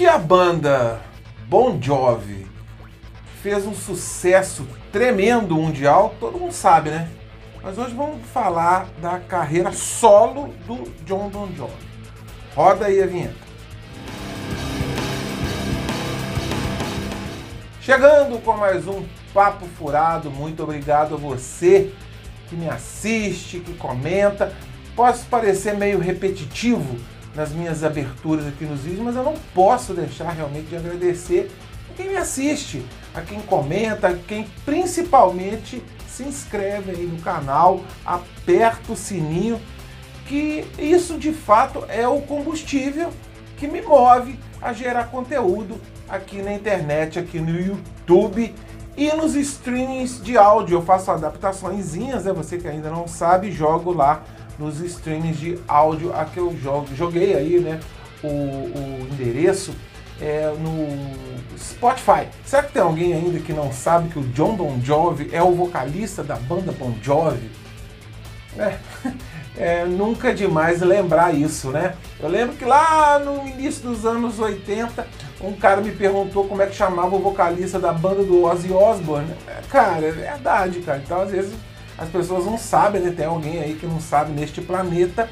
Que a banda Bon Jovi fez um sucesso tremendo mundial, todo mundo sabe, né? Mas hoje vamos falar da carreira solo do John Bon Jovi. Roda aí a vinheta. Chegando com mais um Papo Furado, muito obrigado a você que me assiste, que comenta. Posso parecer meio repetitivo nas minhas aberturas aqui nos vídeos, mas eu não posso deixar realmente de agradecer a quem me assiste, a quem comenta, a quem principalmente se inscreve aí no canal, aperta o sininho, que isso de fato é o combustível que me move a gerar conteúdo aqui na internet, aqui no YouTube e nos streamings de áudio. Eu faço adaptações, né? Você que ainda não sabe, jogo lá nos streamings de áudio a que eu jogo. Joguei aí, né? O, o endereço é, no Spotify. Será que tem alguém ainda que não sabe que o John Bon Jovi é o vocalista da banda Bon Jovi? É, é, nunca é demais lembrar isso, né? Eu lembro que lá no início dos anos 80, um cara me perguntou como é que chamava o vocalista da banda do Ozzy Osbourne. É, cara, é verdade, cara. Então, às vezes, as pessoas não sabem, né? Tem alguém aí que não sabe neste planeta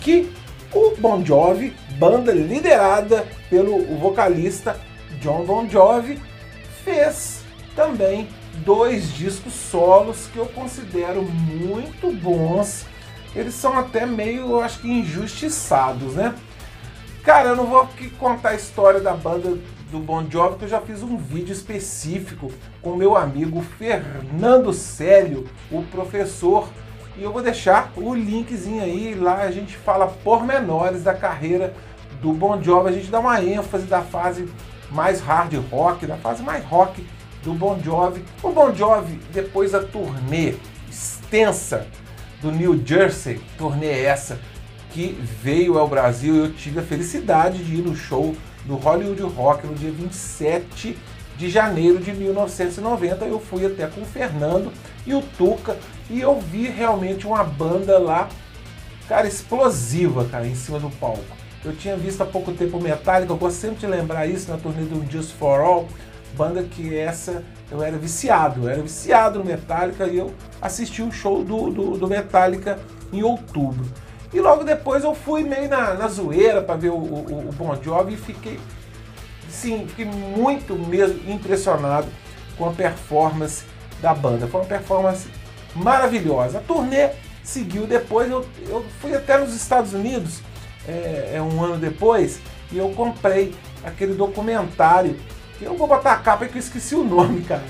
que o Bon Jovi, banda liderada pelo vocalista John Bon Jovi, fez também dois discos solos que eu considero muito bons. Eles são até meio, eu acho que injustiçados, né? Cara, eu não vou aqui contar a história da banda do Bon Jovi, que eu já fiz um vídeo específico com meu amigo Fernando Célio, o professor e eu vou deixar o linkzinho aí, lá a gente fala pormenores da carreira do Bon Jovi, a gente dá uma ênfase da fase mais hard rock, da fase mais rock do Bon Jovi. O Bon Jovi, depois da turnê extensa do New Jersey, turnê essa que veio ao Brasil, eu tive a felicidade de ir no show do Hollywood Rock no dia 27 de janeiro de 1990. Eu fui até com o Fernando e o Tuca e eu vi realmente uma banda lá, cara, explosiva, cara, em cima do palco. Eu tinha visto há pouco tempo o Metallica, eu gosto sempre de lembrar isso na turnê do Just For All, banda que essa eu era viciado, eu era viciado no Metallica e eu assisti um show do, do, do Metallica em outubro. E logo depois eu fui meio na, na zoeira para ver o, o, o Bon Jovi e fiquei sim, fiquei muito mesmo impressionado com a performance da banda. Foi uma performance maravilhosa. A turnê seguiu depois, eu, eu fui até nos Estados Unidos é, é, um ano depois e eu comprei aquele documentário. Que eu vou botar a capa que eu esqueci o nome, cara.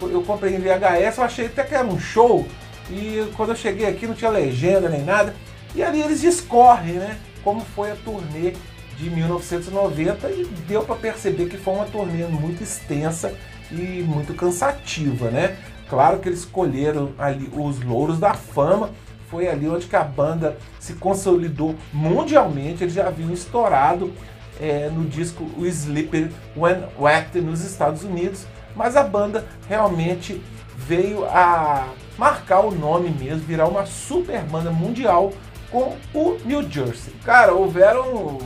Eu comprei em VHS, eu achei até que era um show. E quando eu cheguei aqui não tinha legenda nem nada. E ali eles discorrem, né? Como foi a turnê de 1990 e deu para perceber que foi uma turnê muito extensa e muito cansativa, né? Claro que eles escolheram ali os louros da fama, foi ali onde que a banda se consolidou mundialmente, eles já haviam estourado é, no disco o Sleeper When Wet nos Estados Unidos, mas a banda realmente veio a marcar o nome mesmo, virar uma super banda mundial com o New Jersey. Cara, houveram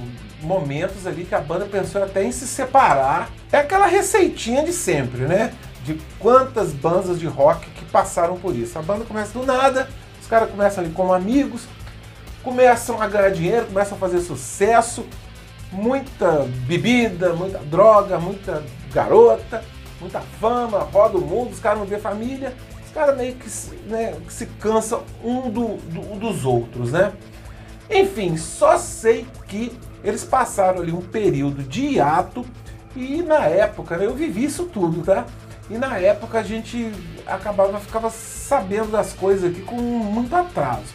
momentos ali que a banda pensou até em se separar. É aquela receitinha de sempre, né? De quantas bandas de rock que passaram por isso. A banda começa do nada, os caras começam ali como amigos, começam a ganhar dinheiro, começam a fazer sucesso, muita bebida, muita droga, muita garota, muita fama, roda o mundo, os caras não vê família, os caras meio que, né, que se cansam um do, do, dos outros, né? Enfim, só sei que eles passaram ali um período de hiato e na época, né, eu vivi isso tudo, tá? E na época a gente acabava, ficava sabendo das coisas aqui com muito atraso.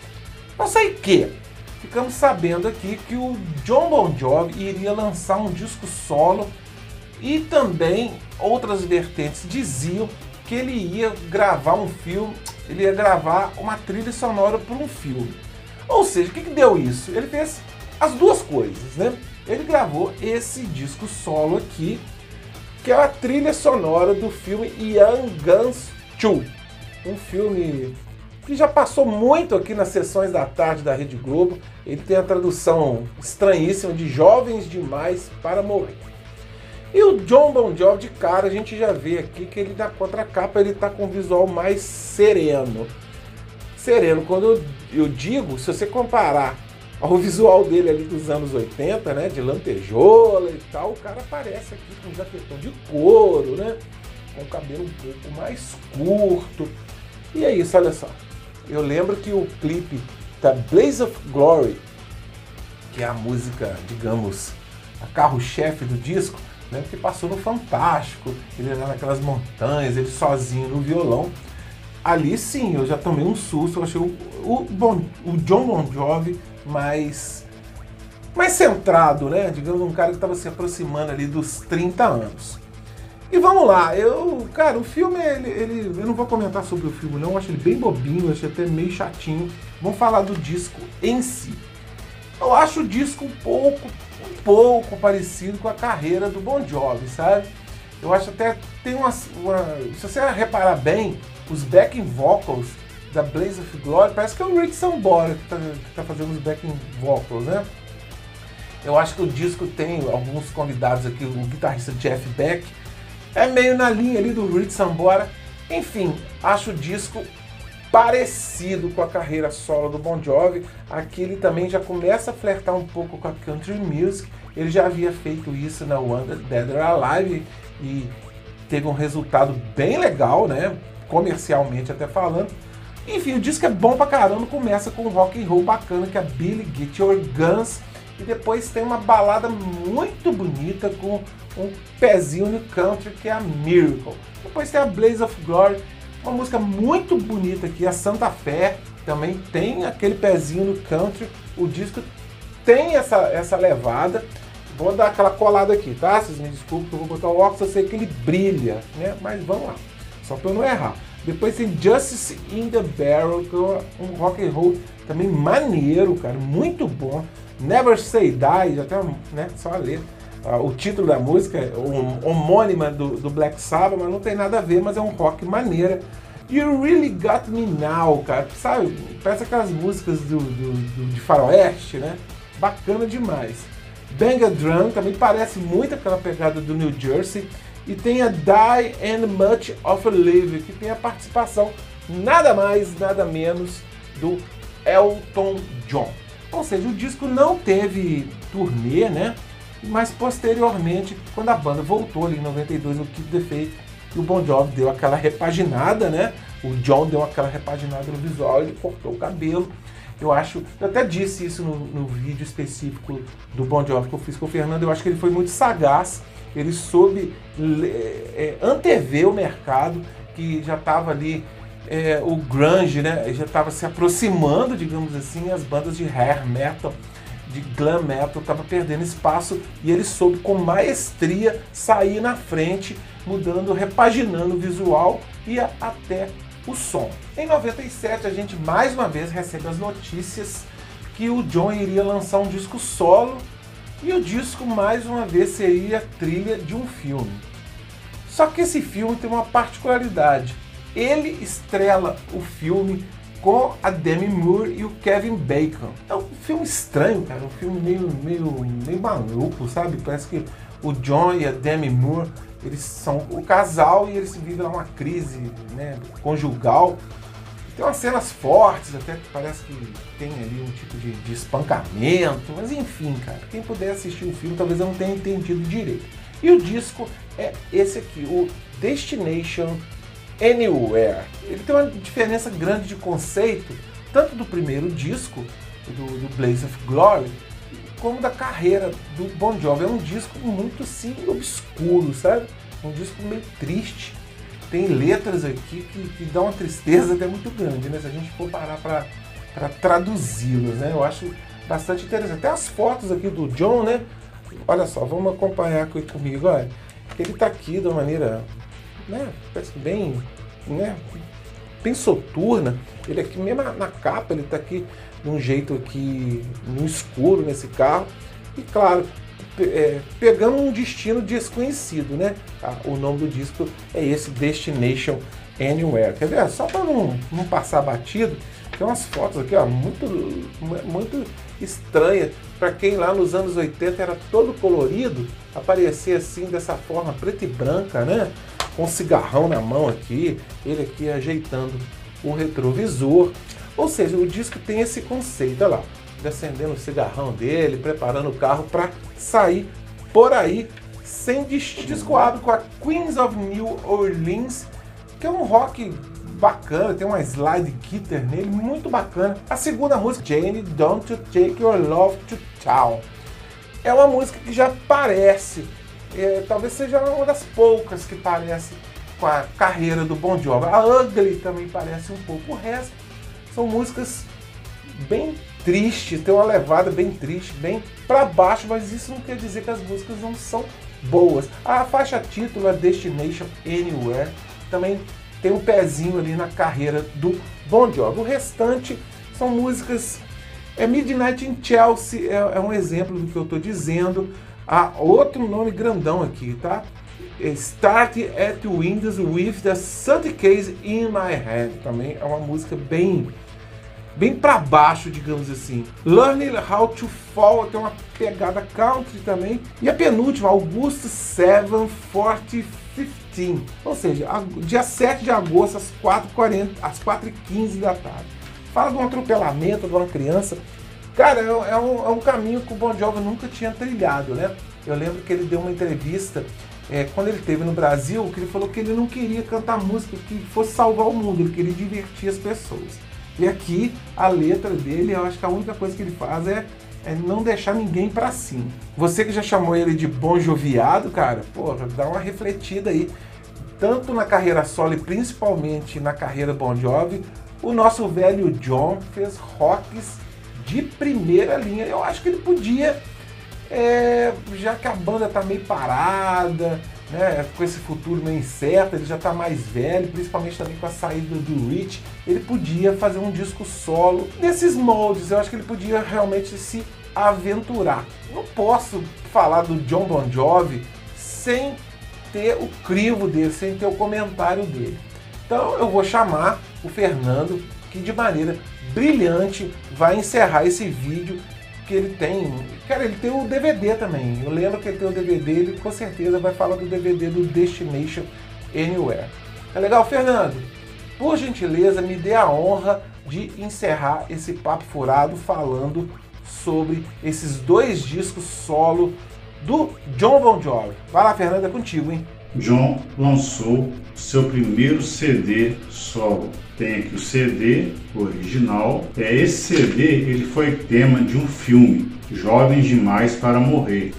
Não sei que, ficamos sabendo aqui que o John Bon Jovi iria lançar um disco solo e também outras vertentes diziam que ele ia gravar um filme, ele ia gravar uma trilha sonora para um filme. Ou seja, o que, que deu isso? Ele fez as duas coisas, né? Ele gravou esse disco solo aqui, que é a trilha sonora do filme Young Guns 2, um filme que já passou muito aqui nas sessões da tarde da Rede Globo. Ele tem a tradução estranhíssima de Jovens Demais para Morrer. E o John Bon Jovi, de cara, a gente já vê aqui que ele na contracapa ele tá com um visual mais sereno. Sereno, quando eu, eu digo, se você comparar ao visual dele ali dos anos 80, né, de lantejola e tal, o cara aparece aqui com um jaquetão de couro, né, com o cabelo um pouco mais curto. E é isso, olha só. Eu lembro que o clipe da Blaze of Glory, que é a música, digamos, a carro-chefe do disco, Lembro que passou no Fantástico, ele lá naquelas montanhas, ele sozinho no violão. Ali sim, eu já tomei um susto, eu achei o, o, bon, o John Bon Jovi mais, mais centrado, né? Digamos, um cara que estava se aproximando ali dos 30 anos. E vamos lá, eu, cara, o filme, ele, ele, eu não vou comentar sobre o filme não, eu acho ele bem bobinho, eu até meio chatinho. Vamos falar do disco em si. Eu acho o disco um pouco pouco parecido com a carreira do Bon Jovi, sabe? Eu acho até tem uma, uma se você reparar bem, os backing vocals da Blaze of Glory parece que é o Rick Sambora que está tá fazendo os backing vocals, né? Eu acho que o disco tem alguns convidados aqui, o guitarrista Jeff Beck, é meio na linha ali do Rick Sambora. Enfim, acho o disco parecido com a carreira solo do Bon Jovi. Aqui ele também já começa a flertar um pouco com a country music. Ele já havia feito isso na Wonder Dead or Alive e teve um resultado bem legal, né? Comercialmente até falando. Enfim, o disco é bom pra caramba, começa com um rock and roll bacana que é Billy Get Your Guns e depois tem uma balada muito bonita com um pezinho no country que é a Miracle. Depois tem a Blaze of Glory uma música muito bonita aqui, a Santa Fé, também tem aquele pezinho no country. O disco tem essa, essa levada. Vou dar aquela colada aqui, tá? Vocês me desculpem que eu vou botar o óculos, eu sei que ele brilha, né? Mas vamos lá, só para eu não errar. Depois tem Justice in the Barrel, que é um rock and roll também maneiro, cara, muito bom. Never Say Die, até né, só a letra o título da música é homônima do, do, Black Sabbath, mas não tem nada a ver, mas é um rock maneira. You Really Got Me Now, cara, sabe? Parece aquelas músicas do, do, do de faroeste, né? Bacana demais. Bang a Drum também parece muito aquela pegada do New Jersey. E tem a Die and Much of a Live, que tem a participação nada mais, nada menos do Elton John. Ou seja, o disco não teve turnê, né? Mas posteriormente, quando a banda voltou ali em 92 no Keep the Faith, o Bon Jovi deu aquela repaginada, né? O John deu aquela repaginada no visual, ele cortou o cabelo. Eu acho, eu até disse isso no, no vídeo específico do Bon Jovi que eu fiz com o Fernando, eu acho que ele foi muito sagaz, ele soube é, antever o mercado que já estava ali é, o grunge, né? Já estava se aproximando, digamos assim, as bandas de hair metal de glam metal estava perdendo espaço e ele soube com maestria sair na frente, mudando, repaginando o visual e até o som. Em 97 a gente mais uma vez recebe as notícias que o John iria lançar um disco solo e o disco mais uma vez seria trilha de um filme. Só que esse filme tem uma particularidade. Ele estrela o filme com a Demi Moore e o Kevin Bacon. É um filme estranho, cara, um filme meio, meio, meio maluco, sabe? Parece que o John e a Demi Moore, eles são o casal e eles vivem uma crise né, conjugal. Tem umas cenas fortes, até parece que tem ali um tipo de, de espancamento, mas enfim, cara, quem puder assistir o filme talvez eu não tenha entendido direito. E o disco é esse aqui, o Destination Anywhere. Ele tem uma diferença grande de conceito, tanto do primeiro disco, do, do Blaze of Glory, como da carreira do Bon Jovi. É um disco muito sim obscuro, sabe? Um disco meio triste. Tem letras aqui que, que dão uma tristeza até muito grande, né? Se a gente for parar para traduzi-las, né? Eu acho bastante interessante. Até as fotos aqui do John, né? Olha só, vamos acompanhar aqui comigo, olha. Ele está aqui de uma maneira né, parece bem, né, bem soturna. Ele aqui, mesmo na capa, ele está aqui de um jeito aqui no escuro nesse carro. E claro, é, pegando um destino desconhecido, né? Ah, o nome do disco é esse Destination Anywhere. Quer ver? Só para não, não passar batido, tem umas fotos aqui, ó, muito, muito estranhas. para quem lá nos anos 80 era todo colorido, aparecer assim dessa forma preta e branca, né? Com um cigarrão na mão aqui, ele aqui ajeitando o retrovisor. Ou seja, o disco tem esse conceito, olha lá, acendendo o cigarrão dele, preparando o carro para sair por aí sem destino. Disco abre com a Queens of New Orleans, que é um rock bacana, tem uma slide guitar nele, muito bacana. A segunda música, Jane, Don't You Take Your Love to Town. É uma música que já parece, é, talvez seja uma das poucas que parece com a carreira do Bon Jovi. A Ugly também parece um pouco. O resto são músicas bem tristes, tem uma levada bem triste, bem para baixo, mas isso não quer dizer que as músicas não são boas. A faixa título, a Destination Anywhere, também tem um pezinho ali na carreira do Bon Jovi. O restante são músicas. É Midnight in Chelsea, é, é um exemplo do que eu estou dizendo. Há outro nome grandão aqui, tá? É Start at Windows with the Suitcase in My Hand. Também é uma música bem bem para baixo, digamos assim. Learning How to Fall tem uma pegada country também. E a penúltima, Augusto 74015. Ou seja, dia 7 de agosto, às 4h40, às 4h15 da tarde. Fala de um atropelamento de uma criança. Cara, é, é, um, é um caminho que o Bon Jovi nunca tinha trilhado, né? Eu lembro que ele deu uma entrevista é, quando ele esteve no Brasil, que ele falou que ele não queria cantar música que fosse salvar o mundo, ele queria divertir as pessoas. E aqui a letra dele, eu acho que a única coisa que ele faz é, é não deixar ninguém para cima. Você que já chamou ele de bom joviado, cara, porra, dá uma refletida aí. Tanto na carreira solo e principalmente na carreira Bon Jovi, o nosso velho John fez rocks de primeira linha. Eu acho que ele podia, é, já que a banda tá meio parada, né, com esse futuro meio incerto, ele já está mais velho, principalmente também com a saída do Rich, ele podia fazer um disco solo nesses moldes. Eu acho que ele podia realmente se aventurar. Não posso falar do John Bon Jovi sem ter o crivo dele, sem ter o comentário dele. Então eu vou chamar o Fernando, que de maneira brilhante vai encerrar esse vídeo que ele tem. Cara, ele tem o DVD também. Eu lembro que ele tem o DVD, ele com certeza vai falar do DVD do Destination Anywhere. É legal, Fernando? Por gentileza, me dê a honra de encerrar esse papo furado falando sobre esses dois discos solo do John Bon Jovi. Vai lá, Fernando, é contigo, hein? John lançou seu primeiro CD solo. Tem aqui o CD original. É esse CD ele foi tema de um filme, Jovens Demais para Morrer,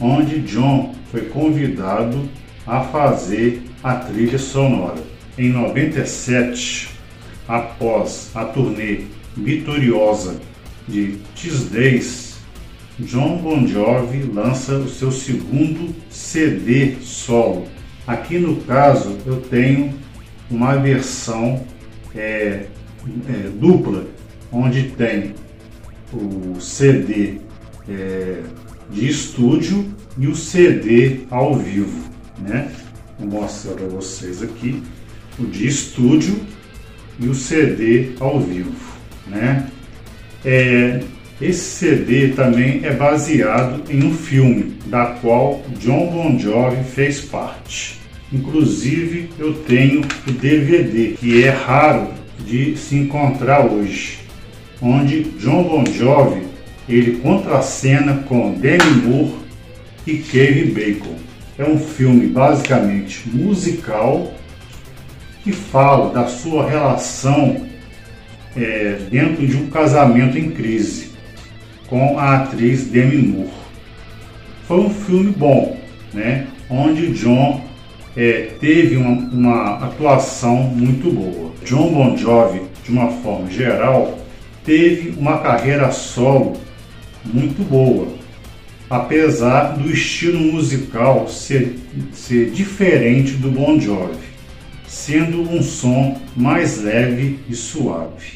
onde John foi convidado a fazer a trilha sonora. Em 97, após a turnê vitoriosa de Tuesdays John Bon Jovi lança o seu segundo CD solo. Aqui no caso eu tenho uma versão é, é, dupla, onde tem o CD é, de estúdio e o CD ao vivo. Né? Vou mostrar para vocês aqui o de estúdio e o CD ao vivo. Né? É, esse CD também é baseado em um filme, da qual John Bon Jovi fez parte. Inclusive eu tenho o DVD, que é raro de se encontrar hoje, onde John Bon Jovi ele contracena com Demi Moore e Kevin Bacon. É um filme basicamente musical que fala da sua relação é, dentro de um casamento em crise com a atriz Demi Moore. Foi um filme bom, né? onde John é, teve uma, uma atuação muito boa. John Bon Jovi, de uma forma geral, teve uma carreira solo muito boa, apesar do estilo musical ser, ser diferente do Bon Jovi, sendo um som mais leve e suave.